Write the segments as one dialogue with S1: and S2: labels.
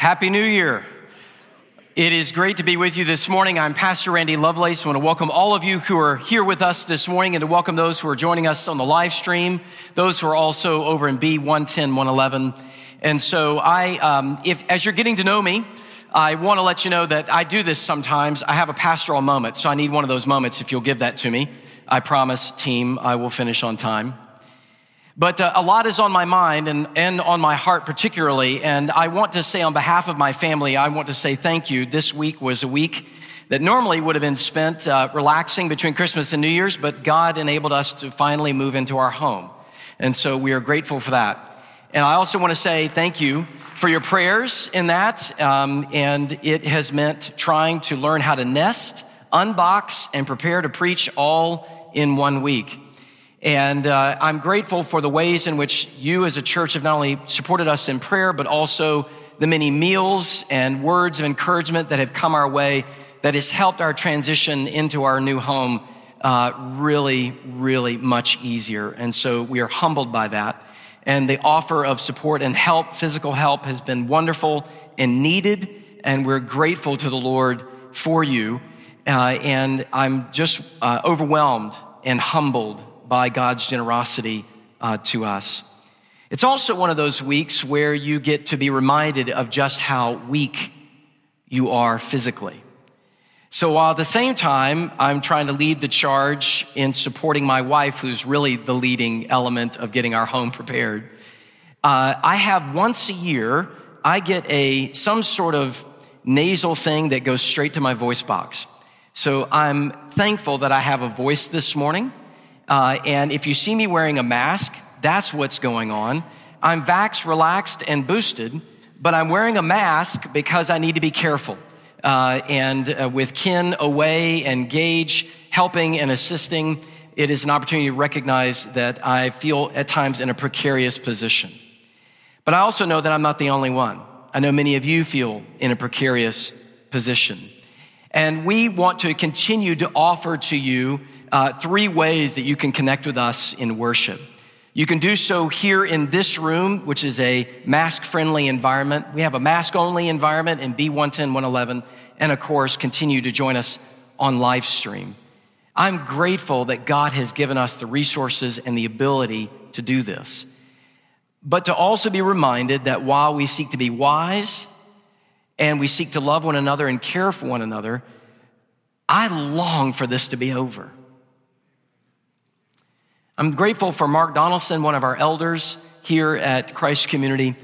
S1: Happy New Year. It is great to be with you this morning. I'm Pastor Randy Lovelace. I want to welcome all of you who are here with us this morning and to welcome those who are joining us on the live stream, those who are also over in B110, 111. And so I, um, if, as you're getting to know me, I want to let you know that I do this sometimes. I have a pastoral moment, so I need one of those moments if you'll give that to me. I promise, team, I will finish on time. But uh, a lot is on my mind and, and on my heart, particularly. And I want to say, on behalf of my family, I want to say thank you. This week was a week that normally would have been spent uh, relaxing between Christmas and New Year's, but God enabled us to finally move into our home. And so we are grateful for that. And I also want to say thank you for your prayers in that. Um, and it has meant trying to learn how to nest, unbox, and prepare to preach all in one week. And uh, I'm grateful for the ways in which you as a church have not only supported us in prayer, but also the many meals and words of encouragement that have come our way that has helped our transition into our new home uh, really, really much easier. And so we are humbled by that. And the offer of support and help, physical help, has been wonderful and needed. And we're grateful to the Lord for you. Uh, and I'm just uh, overwhelmed and humbled by God's generosity uh, to us. It's also one of those weeks where you get to be reminded of just how weak you are physically. So while at the same time, I'm trying to lead the charge in supporting my wife, who's really the leading element of getting our home prepared, uh, I have once a year, I get a, some sort of nasal thing that goes straight to my voice box. So I'm thankful that I have a voice this morning. Uh, and if you see me wearing a mask, that's what's going on. I'm vaxxed, relaxed, and boosted, but I'm wearing a mask because I need to be careful. Uh, and uh, with Ken away and Gage helping and assisting, it is an opportunity to recognize that I feel at times in a precarious position. But I also know that I'm not the only one. I know many of you feel in a precarious position. And we want to continue to offer to you uh, three ways that you can connect with us in worship. You can do so here in this room, which is a mask friendly environment. We have a mask only environment in B110, 111, and of course, continue to join us on live stream. I'm grateful that God has given us the resources and the ability to do this. But to also be reminded that while we seek to be wise and we seek to love one another and care for one another, I long for this to be over. I'm grateful for Mark Donaldson, one of our elders here at Christ Community,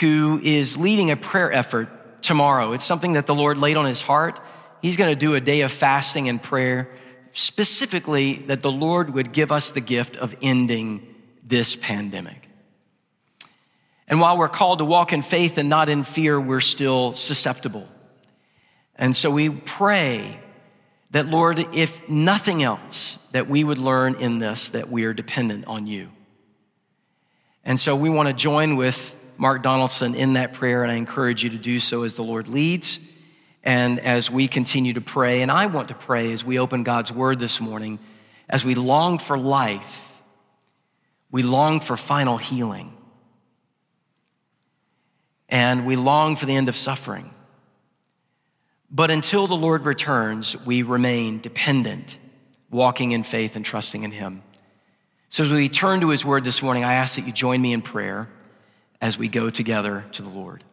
S1: who is leading a prayer effort tomorrow. It's something that the Lord laid on his heart. He's going to do a day of fasting and prayer, specifically that the Lord would give us the gift of ending this pandemic. And while we're called to walk in faith and not in fear, we're still susceptible. And so we pray that, Lord, if nothing else, that we would learn in this that we are dependent on you. And so we want to join with Mark Donaldson in that prayer, and I encourage you to do so as the Lord leads and as we continue to pray. And I want to pray as we open God's word this morning, as we long for life, we long for final healing, and we long for the end of suffering. But until the Lord returns, we remain dependent, walking in faith and trusting in Him. So as we turn to His Word this morning, I ask that you join me in prayer as we go together to the Lord.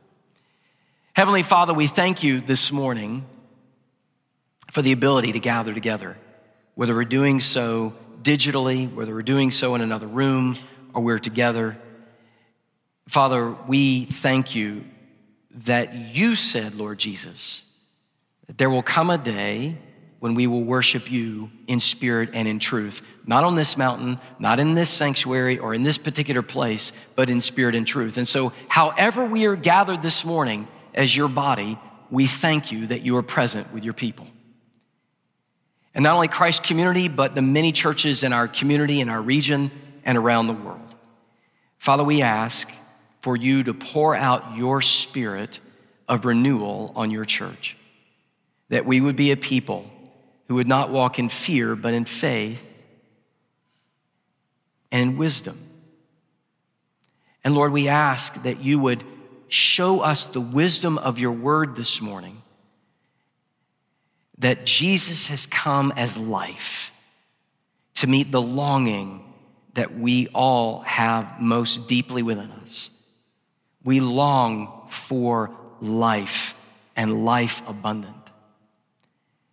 S1: Heavenly Father, we thank you this morning for the ability to gather together, whether we're doing so digitally, whether we're doing so in another room, or we're together. Father, we thank you that you said, Lord Jesus, there will come a day when we will worship you in spirit and in truth. Not on this mountain, not in this sanctuary or in this particular place, but in spirit and truth. And so, however we are gathered this morning as your body, we thank you that you are present with your people. And not only Christ community, but the many churches in our community, in our region, and around the world. Father, we ask for you to pour out your spirit of renewal on your church, that we would be a people who would not walk in fear, but in faith and in wisdom. And Lord, we ask that you would show us the wisdom of your word this morning, that Jesus has come as life to meet the longing that we all have most deeply within us. We long for life and life abundant.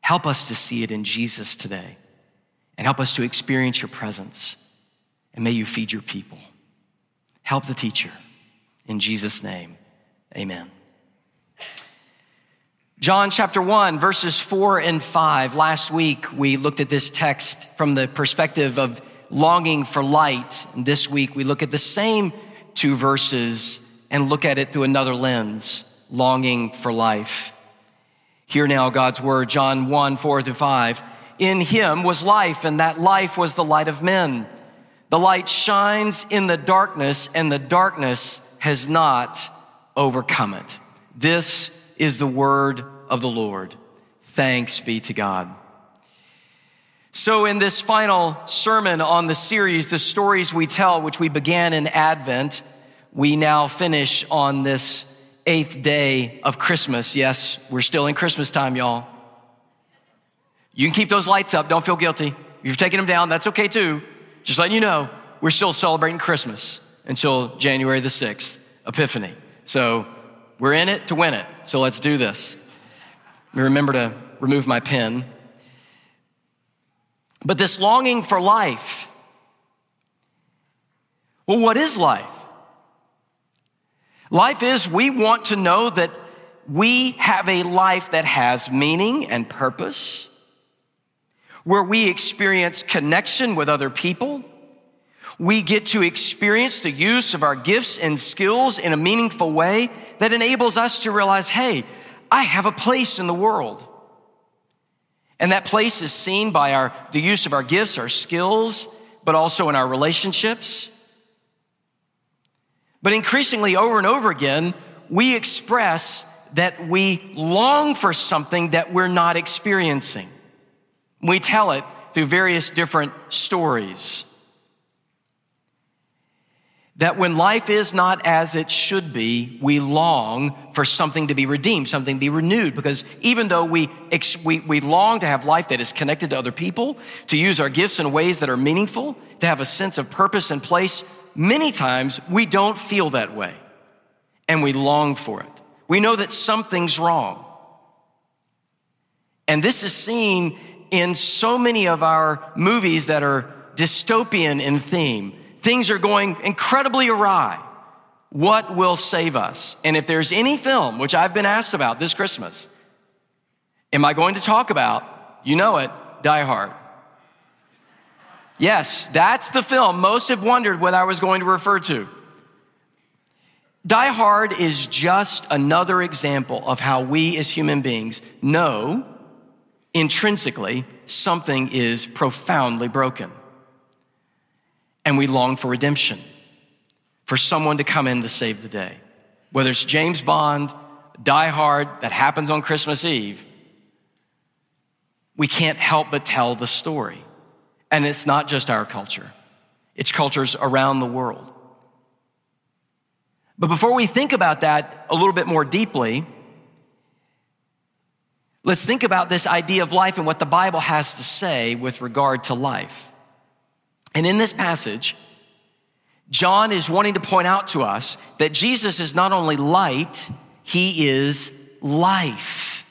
S1: Help us to see it in Jesus today and help us to experience your presence. And may you feed your people. Help the teacher. In Jesus' name, amen. John chapter 1, verses 4 and 5. Last week, we looked at this text from the perspective of longing for light. And this week, we look at the same two verses and look at it through another lens longing for life. Hear now God's word, John 1, 4 through 5. In him was life, and that life was the light of men. The light shines in the darkness, and the darkness has not overcome it. This is the word of the Lord. Thanks be to God. So, in this final sermon on the series, The Stories We Tell, which we began in Advent, we now finish on this eighth day of Christmas. Yes, we're still in Christmas time, y'all. You can keep those lights up. Don't feel guilty. If you're taking them down, that's okay too. Just letting you know, we're still celebrating Christmas until January the 6th, Epiphany. So we're in it to win it. So let's do this. Remember to remove my pen. But this longing for life. Well, what is life? Life is we want to know that we have a life that has meaning and purpose, where we experience connection with other people. We get to experience the use of our gifts and skills in a meaningful way that enables us to realize, hey, I have a place in the world. And that place is seen by our, the use of our gifts, our skills, but also in our relationships but increasingly, over and over again, we express that we long for something that we're not experiencing. We tell it through various different stories. That when life is not as it should be, we long for something to be redeemed, something to be renewed. Because even though we, we, we long to have life that is connected to other people, to use our gifts in ways that are meaningful, to have a sense of purpose and place many times we don't feel that way and we long for it. We know that something's wrong. And this is seen in so many of our movies that are dystopian in theme. Things are going incredibly awry. What will save us? And if there's any film, which I've been asked about this Christmas, am I going to talk about? You know it, Die Hard. Yes, that's the film most have wondered what I was going to refer to. Die Hard is just another example of how we as human beings know intrinsically something is profoundly broken. And we long for redemption, for someone to come in to save the day. Whether it's James Bond, Die Hard, that happens on Christmas Eve, we can't help but tell the story. And it's not just our culture, it's cultures around the world. But before we think about that a little bit more deeply, let's think about this idea of life and what the Bible has to say with regard to life. And in this passage, John is wanting to point out to us that Jesus is not only light, he is life.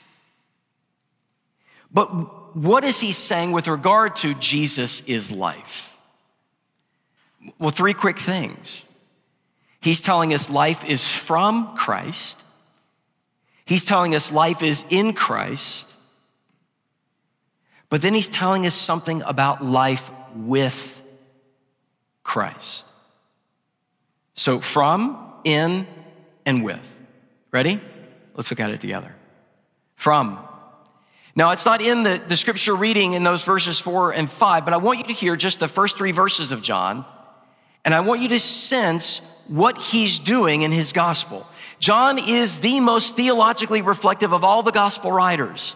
S1: But what is he saying with regard to Jesus is life? Well, three quick things. He's telling us life is from Christ. He's telling us life is in Christ. But then he's telling us something about life with Christ. So from, in, and with. Ready? Let's look at it together. From. Now, it's not in the, the scripture reading in those verses four and five, but I want you to hear just the first three verses of John, and I want you to sense what he's doing in his gospel. John is the most theologically reflective of all the gospel writers.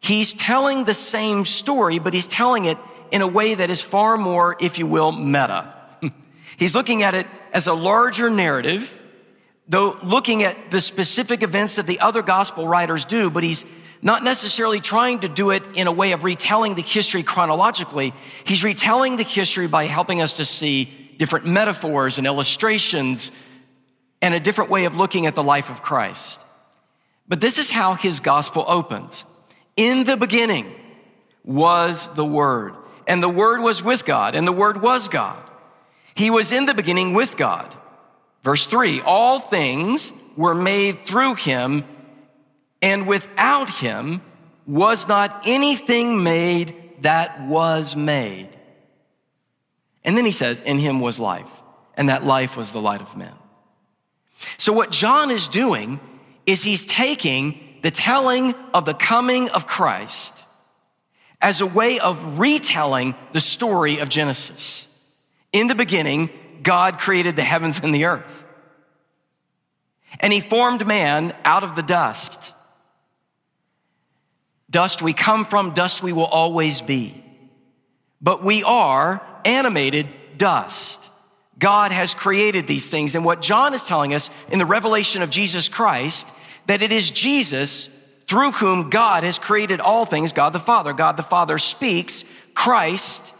S1: He's telling the same story, but he's telling it in a way that is far more, if you will, meta. he's looking at it as a larger narrative, though looking at the specific events that the other gospel writers do, but he's not necessarily trying to do it in a way of retelling the history chronologically. He's retelling the history by helping us to see different metaphors and illustrations and a different way of looking at the life of Christ. But this is how his gospel opens. In the beginning was the Word, and the Word was with God, and the Word was God. He was in the beginning with God. Verse three, all things were made through him, and without him was not anything made that was made. And then he says, in him was life, and that life was the light of men. So what John is doing is he's taking the telling of the coming of Christ as a way of retelling the story of Genesis. In the beginning, God created the heavens and the earth. And he formed man out of the dust. Dust we come from, dust we will always be. But we are animated dust. God has created these things. And what John is telling us in the revelation of Jesus Christ that it is Jesus through whom God has created all things, God the Father. God the Father speaks Christ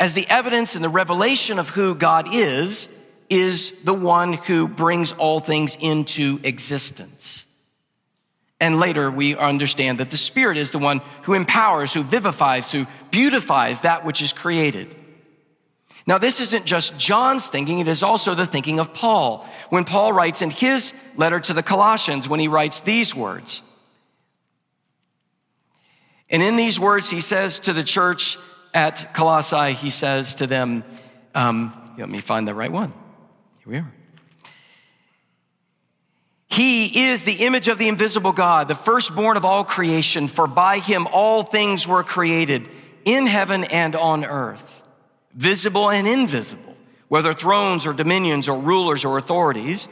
S1: as the evidence and the revelation of who God is, is the one who brings all things into existence. And later we understand that the Spirit is the one who empowers, who vivifies, who beautifies that which is created. Now, this isn't just John's thinking, it is also the thinking of Paul. When Paul writes in his letter to the Colossians, when he writes these words. And in these words, he says to the church at Colossae, he says to them, um, let me find the right one. Here we are. He is the image of the invisible God, the firstborn of all creation, for by him all things were created in heaven and on earth visible and invisible, whether thrones or dominions or rulers or authorities.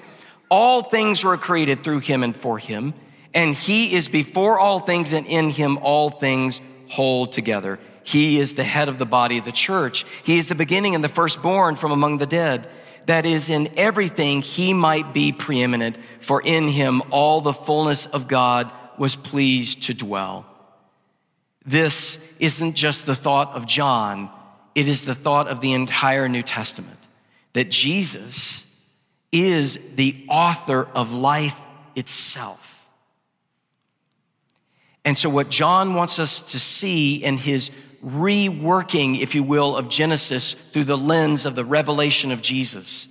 S1: All things were created through him and for him, and he is before all things, and in him all things hold together. He is the head of the body of the church. He is the beginning and the firstborn from among the dead. That is, in everything he might be preeminent, for in him all the fullness of God was pleased to dwell. This isn't just the thought of John, it is the thought of the entire New Testament that Jesus is the author of life itself. And so, what John wants us to see in his reworking, if you will, of Genesis through the lens of the revelation of Jesus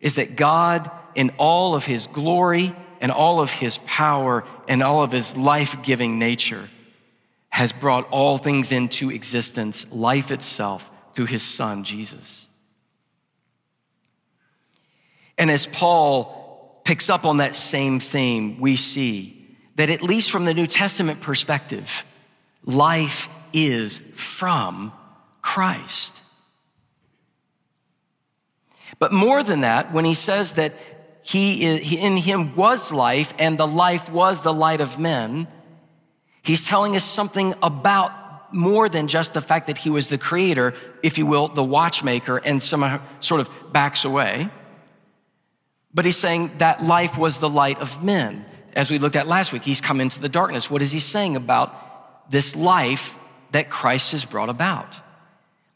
S1: is that God, in all of his glory and all of his power and all of his life giving nature, has brought all things into existence, life itself, through his son, Jesus. And as Paul picks up on that same theme, we see that at least from the New Testament perspective, life is from Christ. But more than that, when he says that he, in him was life and the life was the light of men, He's telling us something about more than just the fact that he was the creator, if you will, the watchmaker, and somehow sort of backs away. But he's saying that life was the light of men. As we looked at last week, he's come into the darkness. What is he saying about this life that Christ has brought about?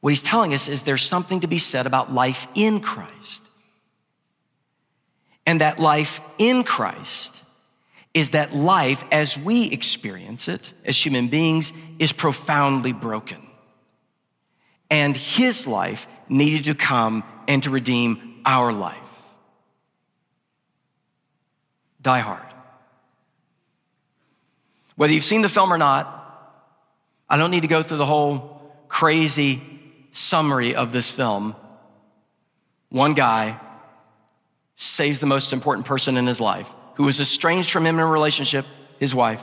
S1: What he's telling us is there's something to be said about life in Christ. And that life in Christ is that life as we experience it as human beings is profoundly broken. And his life needed to come and to redeem our life. Die Hard. Whether you've seen the film or not, I don't need to go through the whole crazy summary of this film. One guy saves the most important person in his life who was estranged from him in a relationship, his wife,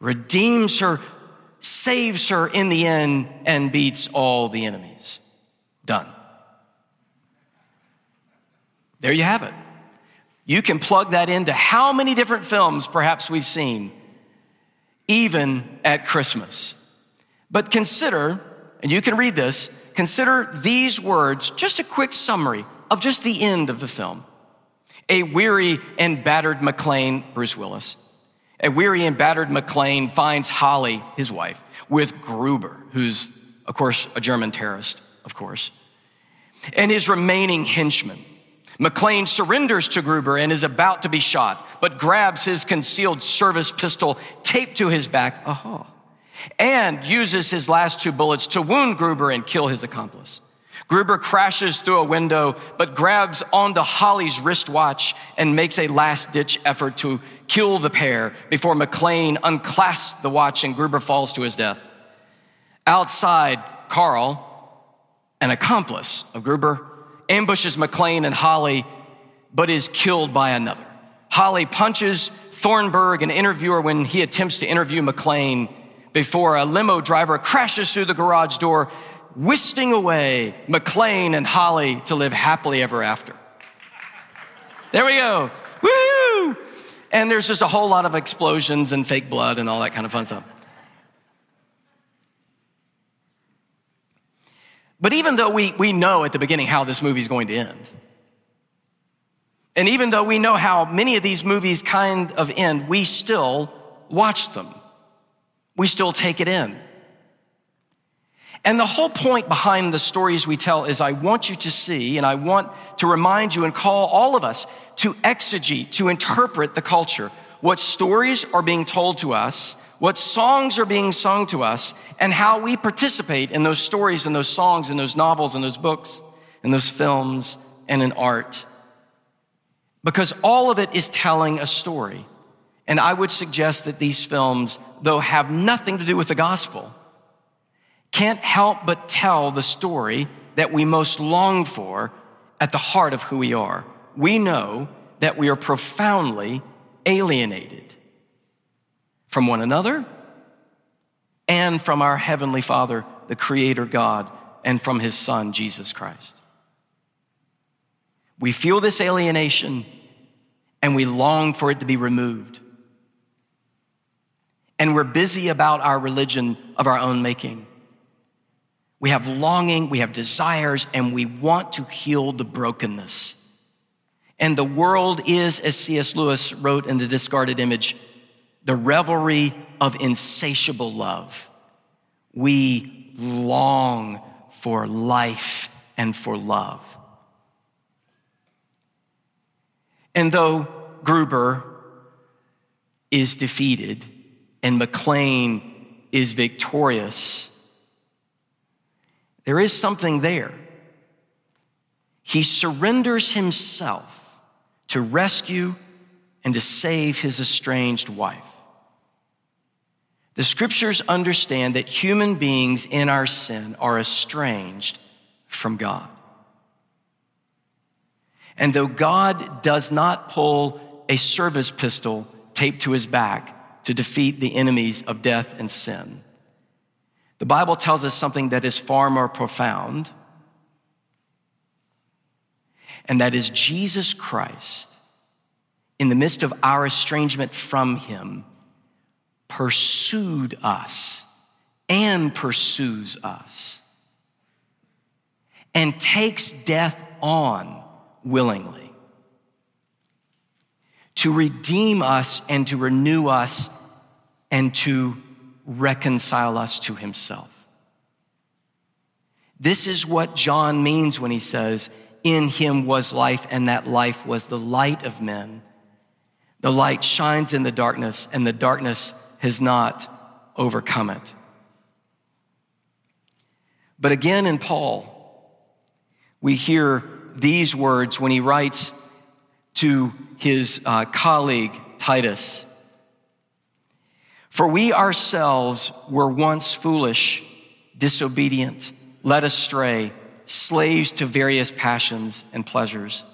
S1: redeems her, saves her in the end, and beats all the enemies. Done. There you have it. You can plug that into how many different films perhaps we've seen, even at Christmas. But consider, and you can read this, consider these words, just a quick summary of just the end of the film. A weary and battered McClane, Bruce Willis, a weary and battered McClane finds Holly, his wife, with Gruber, who's, of course, a German terrorist, of course, and his remaining henchmen. McClane surrenders to Gruber and is about to be shot, but grabs his concealed service pistol taped to his back, aha, and uses his last two bullets to wound Gruber and kill his accomplice. Gruber crashes through a window, but grabs onto Holly's wristwatch and makes a last ditch effort to kill the pair before McClane unclasps the watch and Gruber falls to his death. Outside, Karl, an accomplice of Gruber, ambushes McClane and Holly, but is killed by another. Holly punches Thornburg, an interviewer, when he attempts to interview McClane before a limo driver crashes through the garage door, whisking away McClane and Holly to live happily ever after. There we go. And there's just a whole lot of explosions and fake blood and all that kind of fun stuff. But even though we, we know at the beginning how this movie is going to end, and even though we know how many of these movies kind of end, we still watch them. We still take it in. And the whole point behind the stories we tell is I want you to see, and I want to remind you and call all of us to exegete, to interpret the culture. What stories are being told to us, what songs are being sung to us, and how we participate in those stories and those songs and those novels and those books and those films and in art. Because all of it is telling a story. And I would suggest that these films, though have nothing to do with the gospel, can't help but tell the story that we most long for at the heart of who we are. We know that we are profoundly alienated from one another and from our Heavenly Father, the Creator God, and from His Son, Jesus Christ. We feel this alienation and we long for it to be removed. And we're busy about our religion of our own making. We have longing, we have desires, and we want to heal the brokenness. And the world is, as C.S. Lewis wrote in The Discarded Image, the revelry of insatiable love. We long for life and for love. And though Gruber is defeated and McClane is victorious, there is something there. He surrenders himself to rescue and to save his estranged wife. The scriptures understand that human beings in our sin are estranged from God. And though God does not pull a service pistol taped to his back to defeat the enemies of death and sin, the Bible tells us something that is far more profound, and that is Jesus Christ, in the midst of our estrangement from him, pursued us and pursues us and takes death on willingly to redeem us and to renew us and to reconcile us to himself. This is what John means when he says, In him was life, and that life was the light of men. The light shines in the darkness, and the darkness has not overcome it. But again, in Paul, we hear these words when he writes to his uh, colleague Titus For we ourselves were once foolish, disobedient, led astray, slaves to various passions and pleasures,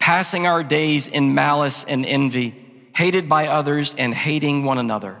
S1: passing our days in malice and envy, hated by others and hating one another.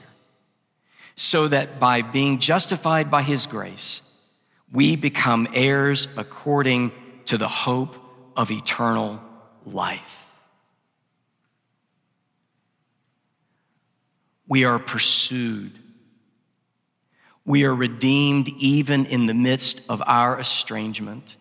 S1: so that by being justified by his grace, we become heirs according to the hope of eternal life. We are pursued we are redeemed even in the midst of our estrangement.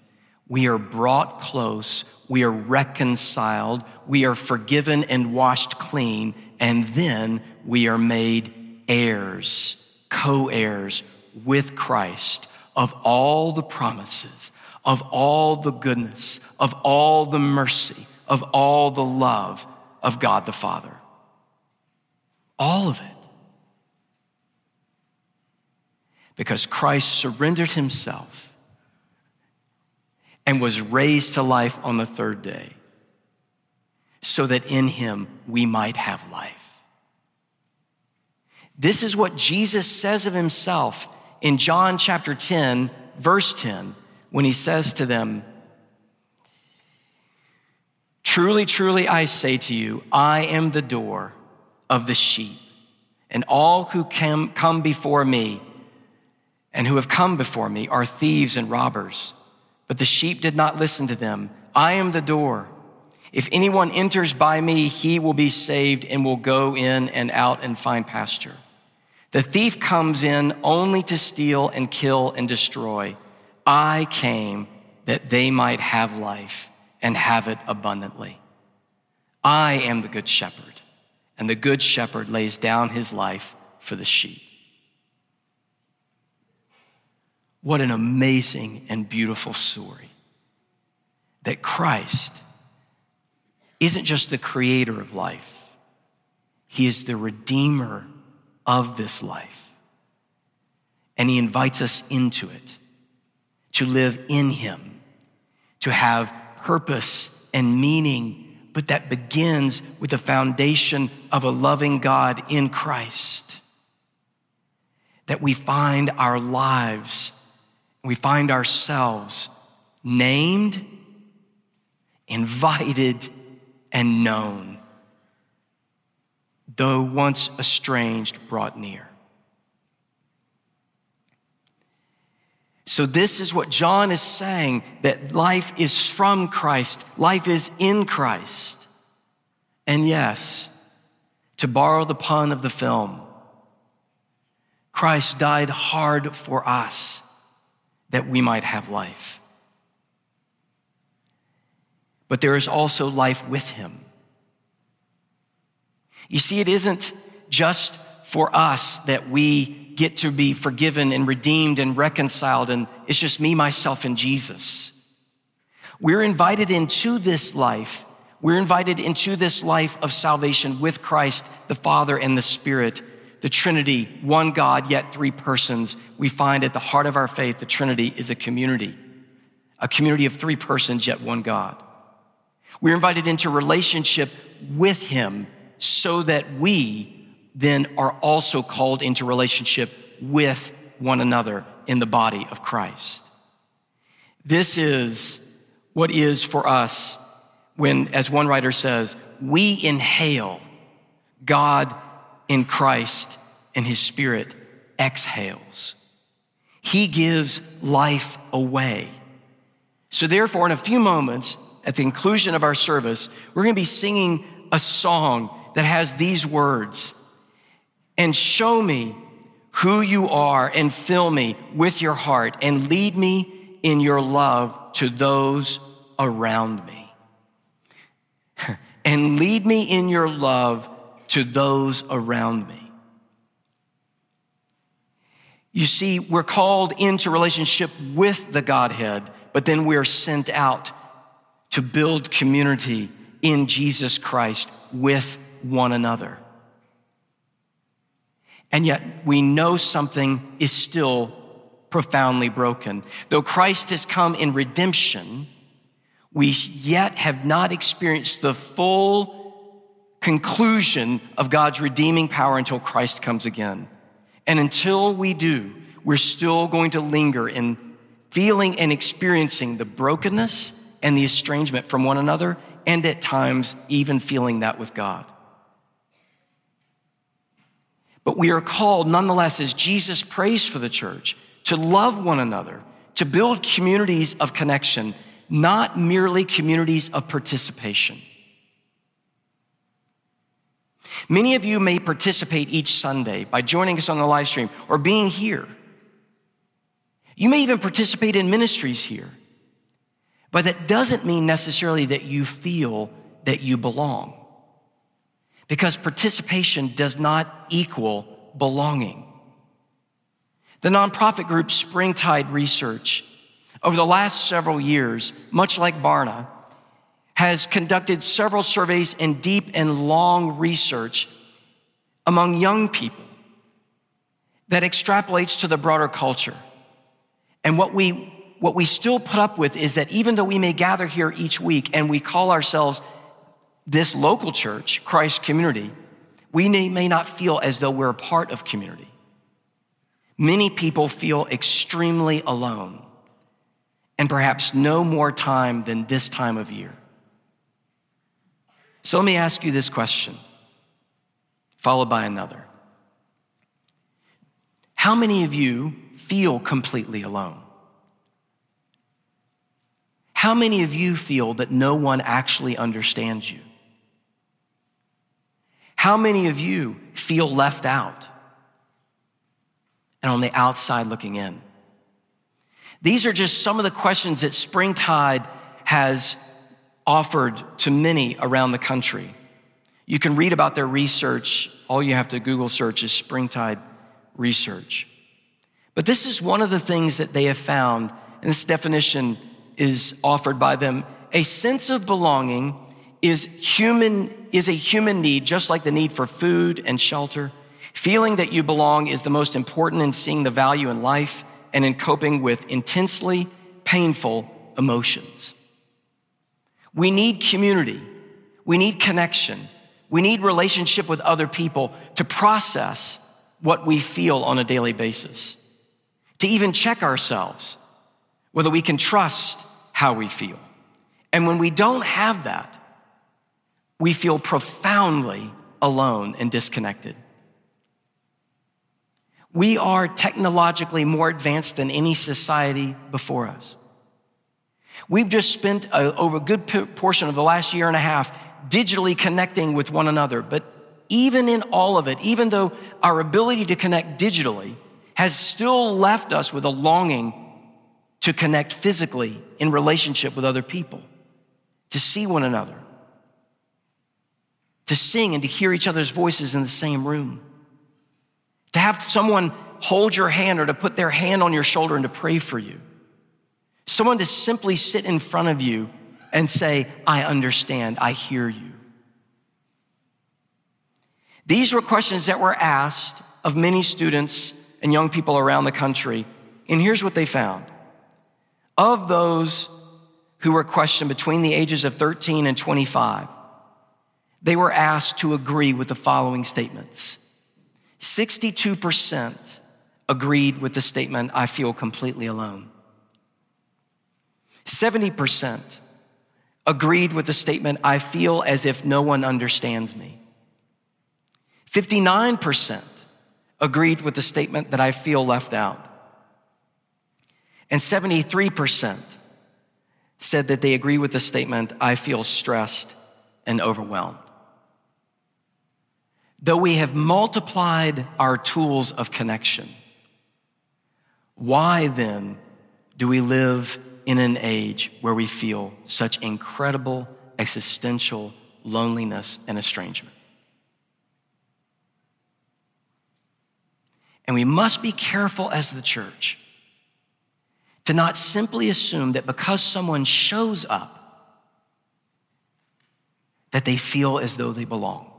S1: We are brought close. We are reconciled. We are forgiven and washed clean. And then we are made heirs, co heirs with Christ of all the promises, of all the goodness, of all the mercy, of all the love of God the Father. All of it. because Christ surrendered himself and was raised to life on the third day so that in him we might have life. This is what Jesus says of himself in John chapter 10, verse 10, when he says to them, Truly, truly, I say to you, I am the door of the sheep, and all who come before me and who have come before me are thieves and robbers. But the sheep did not listen to them. I am the door. If anyone enters by me, he will be saved and will go in and out and find pasture. The thief comes in only to steal and kill and destroy. I came that they might have life and have it abundantly. I am the good shepherd, and the good shepherd lays down his life for the sheep. What an amazing and beautiful story that Christ isn't just the creator of life, He is the redeemer of this life. And He invites us into it to live in Him, to have purpose and meaning, but that begins with the foundation of a loving God in Christ. That we find our lives we find ourselves named, invited, and known, though once estranged, brought near. So, this is what John is saying that life is from Christ, life is in Christ. And yes, to borrow the pun of the film, Christ died hard for us that we might have life. But there is also life with him. You see, it isn't just for us that we get to be forgiven and redeemed and reconciled, and it's just me, myself, and Jesus. We're invited into this life. We're invited into this life of salvation with Christ, the Father, and the Spirit the Trinity, one God, yet three persons, we find at the heart of our faith, the Trinity is a community, a community of three persons, yet one God. We're invited into relationship with Him so that we then are also called into relationship with one another in the body of Christ. This is what is for us when, as one writer says, we inhale God in Christ and his spirit exhales. He gives life away. So, therefore, in a few moments, at the conclusion of our service, we're going to be singing a song that has these words And show me who you are, and fill me with your heart, and lead me in your love to those around me. and lead me in your love to those around me. You see, we're called into relationship with the Godhead, but then we're sent out to build community in Jesus Christ with one another. And yet we know something is still profoundly broken. Though Christ has come in redemption, we yet have not experienced the full conclusion of God's redeeming power until Christ comes again. And until we do, we're still going to linger in feeling and experiencing the brokenness and the estrangement from one another, and at times even feeling that with God. But we are called, nonetheless, as Jesus prays for the church, to love one another, to build communities of connection, not merely communities of participation. Many of you may participate each Sunday by joining us on the live stream or being here. You may even participate in ministries here. But that doesn't mean necessarily that you feel that you belong. Because participation does not equal belonging. The nonprofit group Springtide Research, over the last several years, much like Barna, has conducted several surveys and deep and long research among young people that extrapolates to the broader culture. And what we what we still put up with is that even though we may gather here each week and we call ourselves this local church, Christ community, we may not feel as though we're a part of community. Many people feel extremely alone and perhaps no more time than this time of year. So let me ask you this question, followed by another. How many of you feel completely alone? How many of you feel that no one actually understands you? How many of you feel left out and on the outside looking in? These are just some of the questions that Springtide has offered to many around the country. You can read about their research. All you have to Google search is Springtide Research. But this is one of the things that they have found, and this definition is offered by them. A sense of belonging is human, is a human need, just like the need for food and shelter. Feeling that you belong is the most important in seeing the value in life and in coping with intensely painful emotions. We need community. We need connection. We need relationship with other people to process what we feel on a daily basis, to even check ourselves whether we can trust how we feel. And when we don't have that, we feel profoundly alone and disconnected. We are technologically more advanced than any society before us. We've just spent a, over a good portion of the last year and a half digitally connecting with one another. But even in all of it, even though our ability to connect digitally has still left us with a longing to connect physically in relationship with other people, to see one another, to sing and to hear each other's voices in the same room, to have someone hold your hand or to put their hand on your shoulder and to pray for you, someone to simply sit in front of you and say, I understand, I hear you. These were questions that were asked of many students and young people around the country, and here's what they found. Of those who were questioned between the ages of 13 and 25, they were asked to agree with the following statements 62% agreed with the statement, I feel completely alone. 70% agreed with the statement, I feel as if no one understands me. 59% agreed with the statement that I feel left out. And 73% said that they agree with the statement, I feel stressed and overwhelmed. Though we have multiplied our tools of connection, why then do we live in an age where we feel such incredible existential loneliness and estrangement? And we must be careful as the church to not simply assume that because someone shows up, that they feel as though they belong.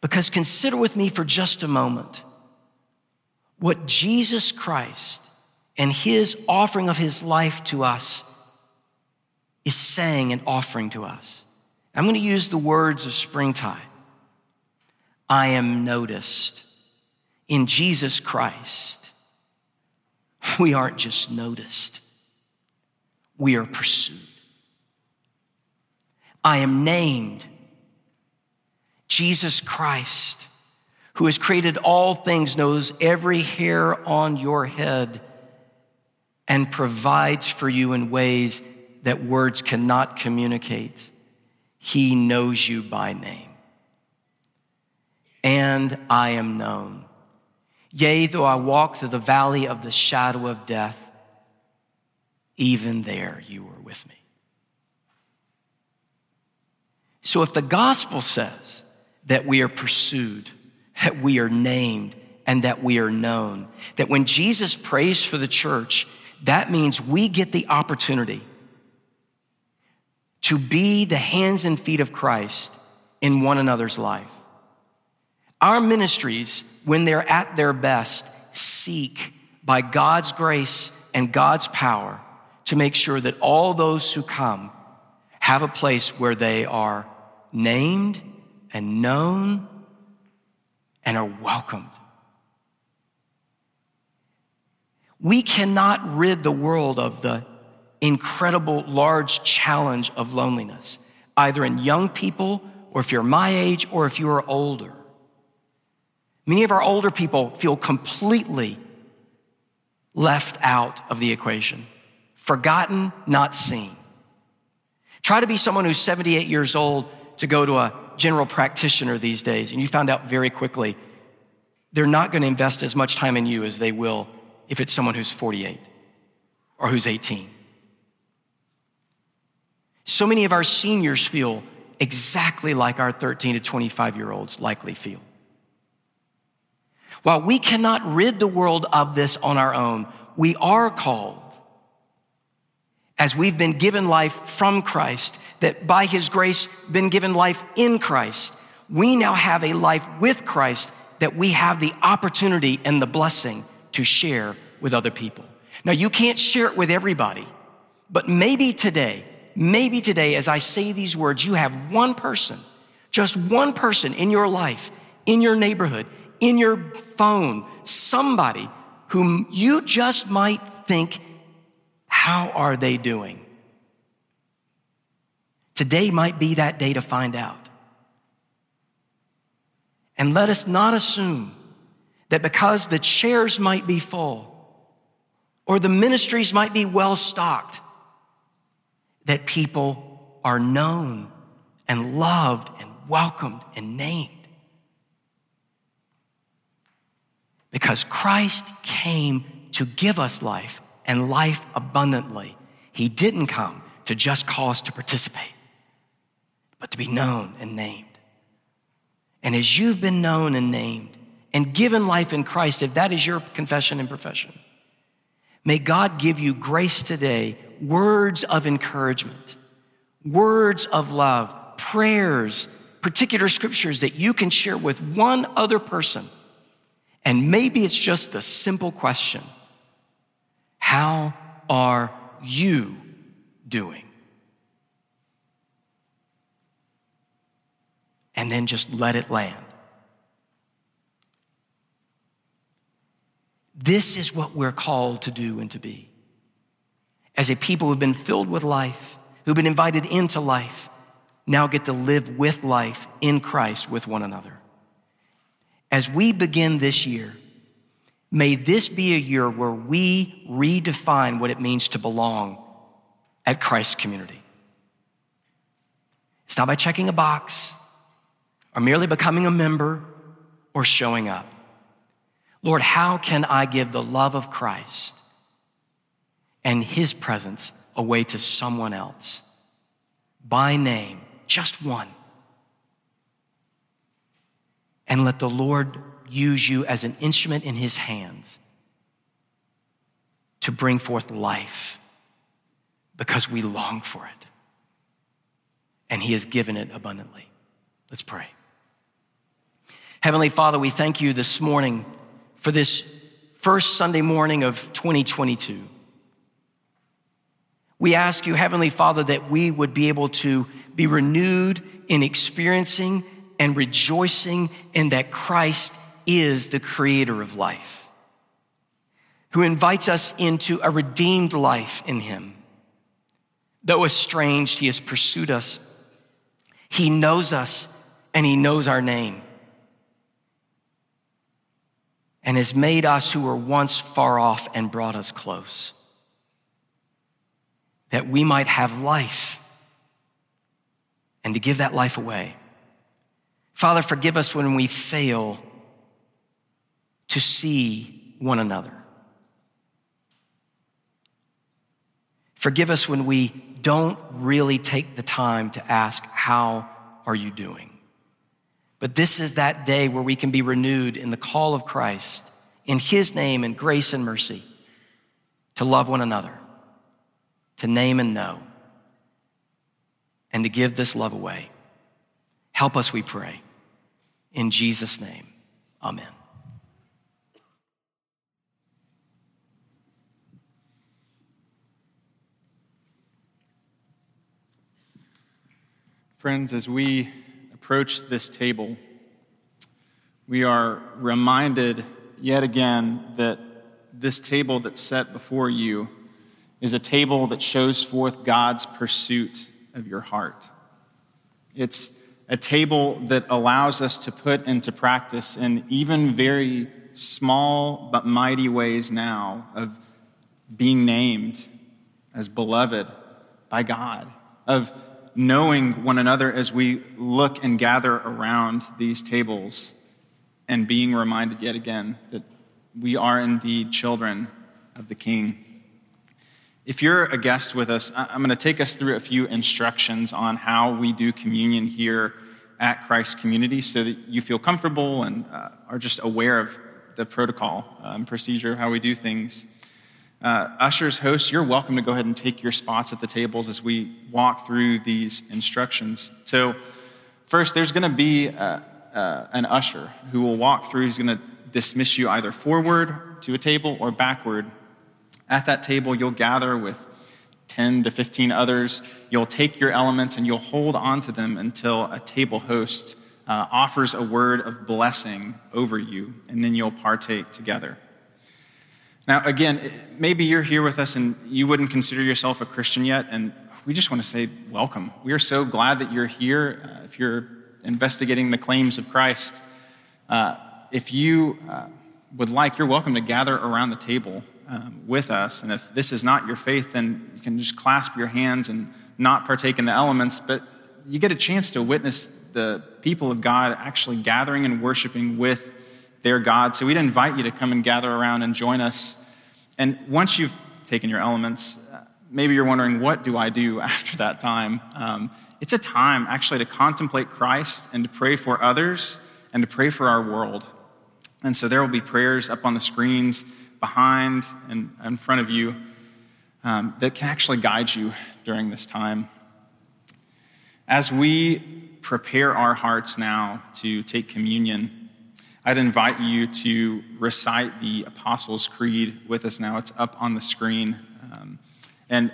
S1: Because consider with me for just a moment what Jesus Christ and his offering of his life to us is saying and offering to us. I'm going to use the words of springtime. I am noticed in Jesus Christ. We aren't just noticed, we are pursued. I am named Jesus Christ, who has created all things, knows every hair on your head, and provides for you in ways that words cannot communicate. He knows you by name. And I am known. Yea, though I walk through the valley of the shadow of death, even there you are with me. So if the gospel says that we are pursued, that we are named, and that we are known, that when Jesus prays for the church, that means we get the opportunity to be the hands and feet of Christ in one another's life. Our ministries, when they're at their best, seek by God's grace and God's power to make sure that all those who come have a place where they are named and known and are welcomed. We cannot rid the world of the incredible, large challenge of loneliness, either in young people, or if you're my age, or if you are older. Many of our older people feel completely left out of the equation, forgotten, not seen. Try to be someone who's 78 years old to go to a general practitioner these days, and you found out very quickly they're not going to invest as much time in you as they will if it's someone who's 48 or who's 18. So many of our seniors feel exactly like our 13 to 25 year olds likely feel. While we cannot rid the world of this on our own, we are called, as we've been given life from Christ, that by His grace, been given life in Christ, we now have a life with Christ that we have the opportunity and the blessing to share with other people. Now, you can't share it with everybody, but maybe today, maybe today, as I say these words, you have one person, just one person in your life, in your neighborhood, in your phone, somebody whom you just might think, how are they doing? Today might be that day to find out. And let us not assume that because the chairs might be full or the ministries might be well stocked, that people are known and loved and welcomed and named. Because Christ came to give us life and life abundantly. He didn't come to just call us to participate, but to be known and named. And as you've been known and named and given life in Christ, if that is your confession and profession, may God give you grace today, words of encouragement, words of love, prayers, particular scriptures that you can share with one other person and maybe it's just a simple question How are you doing? And then just let it land. This is what we're called to do and to be. As a people who've been filled with life, who've been invited into life, now get to live with life in Christ with one another. As we begin this year, may this be a year where we redefine what it means to belong at Christ's community. It's not by checking a box or merely becoming a member or showing up. Lord, how can I give the love of Christ and his presence away to someone else by name, just one? and let the Lord use you as an instrument in his hands to bring forth life because we long for it. And he has given it abundantly. Let's pray. Heavenly Father, we thank you this morning for this first Sunday morning of 2022. We ask you, Heavenly Father, that we would be able to be renewed in experiencing and rejoicing in that Christ is the creator of life, who invites us into a redeemed life in Him. Though estranged, He has pursued us. He knows us and He knows our name and has made us who were once far off and brought us close that we might have life and to give that life away. Father, forgive us when we fail to see one another. Forgive us when we don't really take the time to ask, How are you doing? But this is that day where we can be renewed in the call of Christ, in His name and grace and mercy, to love one another to name and know, and to give this love away. Help us, we pray. In Jesus' name, amen.
S2: Friends, as we approach this table, we are reminded yet again that this table that's set before you is a table that shows forth God's pursuit of your heart. It's a table that allows us to put into practice in even very small but mighty ways now of being named as beloved by God, of knowing one another as we look and gather around these tables and being reminded yet again that we are indeed children of the King. If you're a guest with us, I'm going to take us through a few instructions on how we do communion here at Christ Community so that you feel comfortable and uh, are just aware of the protocol um, procedure, how we do things. Uh, ushers, hosts, you're welcome to go ahead and take your spots at the tables as we walk through these instructions. So, first, there's going to be uh, uh, an usher who will walk through. He's going to dismiss you either forward to a table or backward at that table, you'll gather with 10 to 15 others. You'll take your elements and you'll hold on to them until a table host uh, offers a word of blessing over you, and then you'll partake together. Now, again, maybe you're here with us and you wouldn't consider yourself a Christian yet, and we just want to say welcome. We are so glad that you're here. Uh, if you're investigating the claims of Christ, uh, if you uh, would like, you're welcome to gather around the table um, with us. And if this is not your faith, then you can just clasp your hands and not partake in the elements. But you get a chance to witness the people of God actually gathering and worshiping with their God. So we'd invite you to come and gather around and join us. And once you've taken your elements, uh, maybe you're wondering, what do I do after that time? Um, it's a time actually to contemplate Christ and to pray for others and to pray for our world. And so there will be prayers up on the screens behind and in front of you um, that can actually guide you during this time. As we prepare our hearts now to take communion, I'd invite you to recite the Apostles' Creed with us now. It's up on the screen. Um, and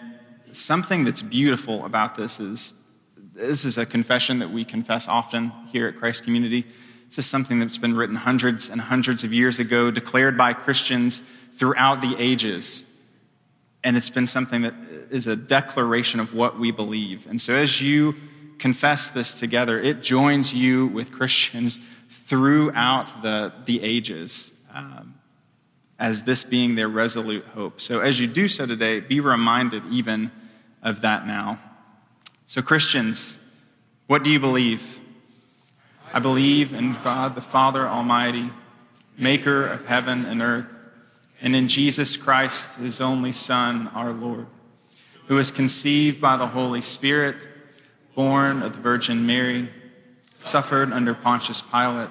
S2: something that's beautiful about this is this is a confession that we confess often here at Christ Community. This is something that's been written hundreds and hundreds of years ago, declared by Christians throughout the ages. And it's been something that is a declaration of what we believe. And so as you confess this together, it joins you with Christians throughout the, the ages um, as this being their resolute hope. So as you do so today, be reminded even of that now. So, Christians, what do you believe? I believe in God the Father Almighty, maker of heaven and earth, and in Jesus Christ, his only Son, our Lord, who was conceived by the Holy Spirit, born of the Virgin Mary, suffered under Pontius Pilate,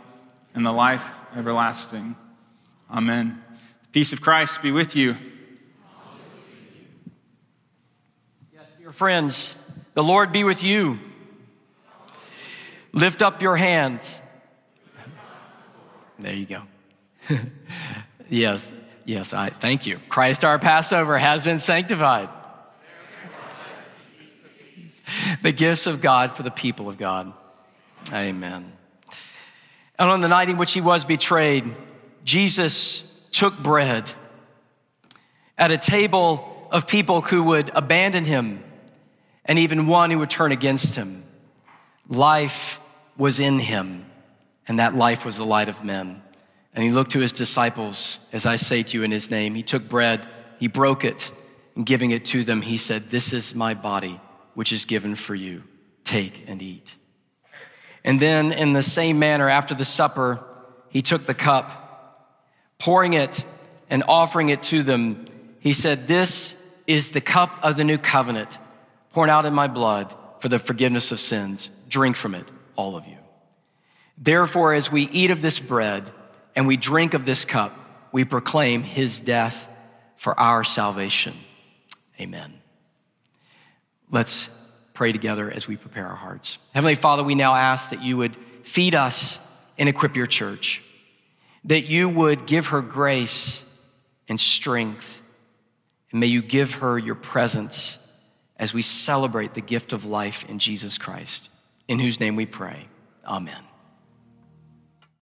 S2: and the life everlasting. Amen. The peace of Christ be with you.
S1: Yes, dear friends, the Lord be with you. Lift up your hands. There you go. yes, yes, I thank you. Christ our Passover has been sanctified. The gifts of God for the people of God. Amen. And on the night in which he was betrayed, Jesus took bread at a table of people who would abandon him and even one who would turn against him. Life was in him, and that life was the light of men. And he looked to his disciples, as I say to you in his name. He took bread, he broke it, and giving it to them, he said, This is my body, which is given for you. Take and eat. And then, in the same manner, after the supper, he took the cup, pouring it and offering it to them. He said, This is the cup of the new covenant, poured out in my blood for the forgiveness of sins. Drink from it, all of you. Therefore, as we eat of this bread and we drink of this cup, we proclaim his death for our salvation. Amen. Let's pray together as we prepare our hearts. Heavenly Father, we now ask that you would feed us and equip your church, that you would give her grace and strength, and may you give her your presence as we celebrate the gift of life in Jesus Christ, in whose name we pray. Amen.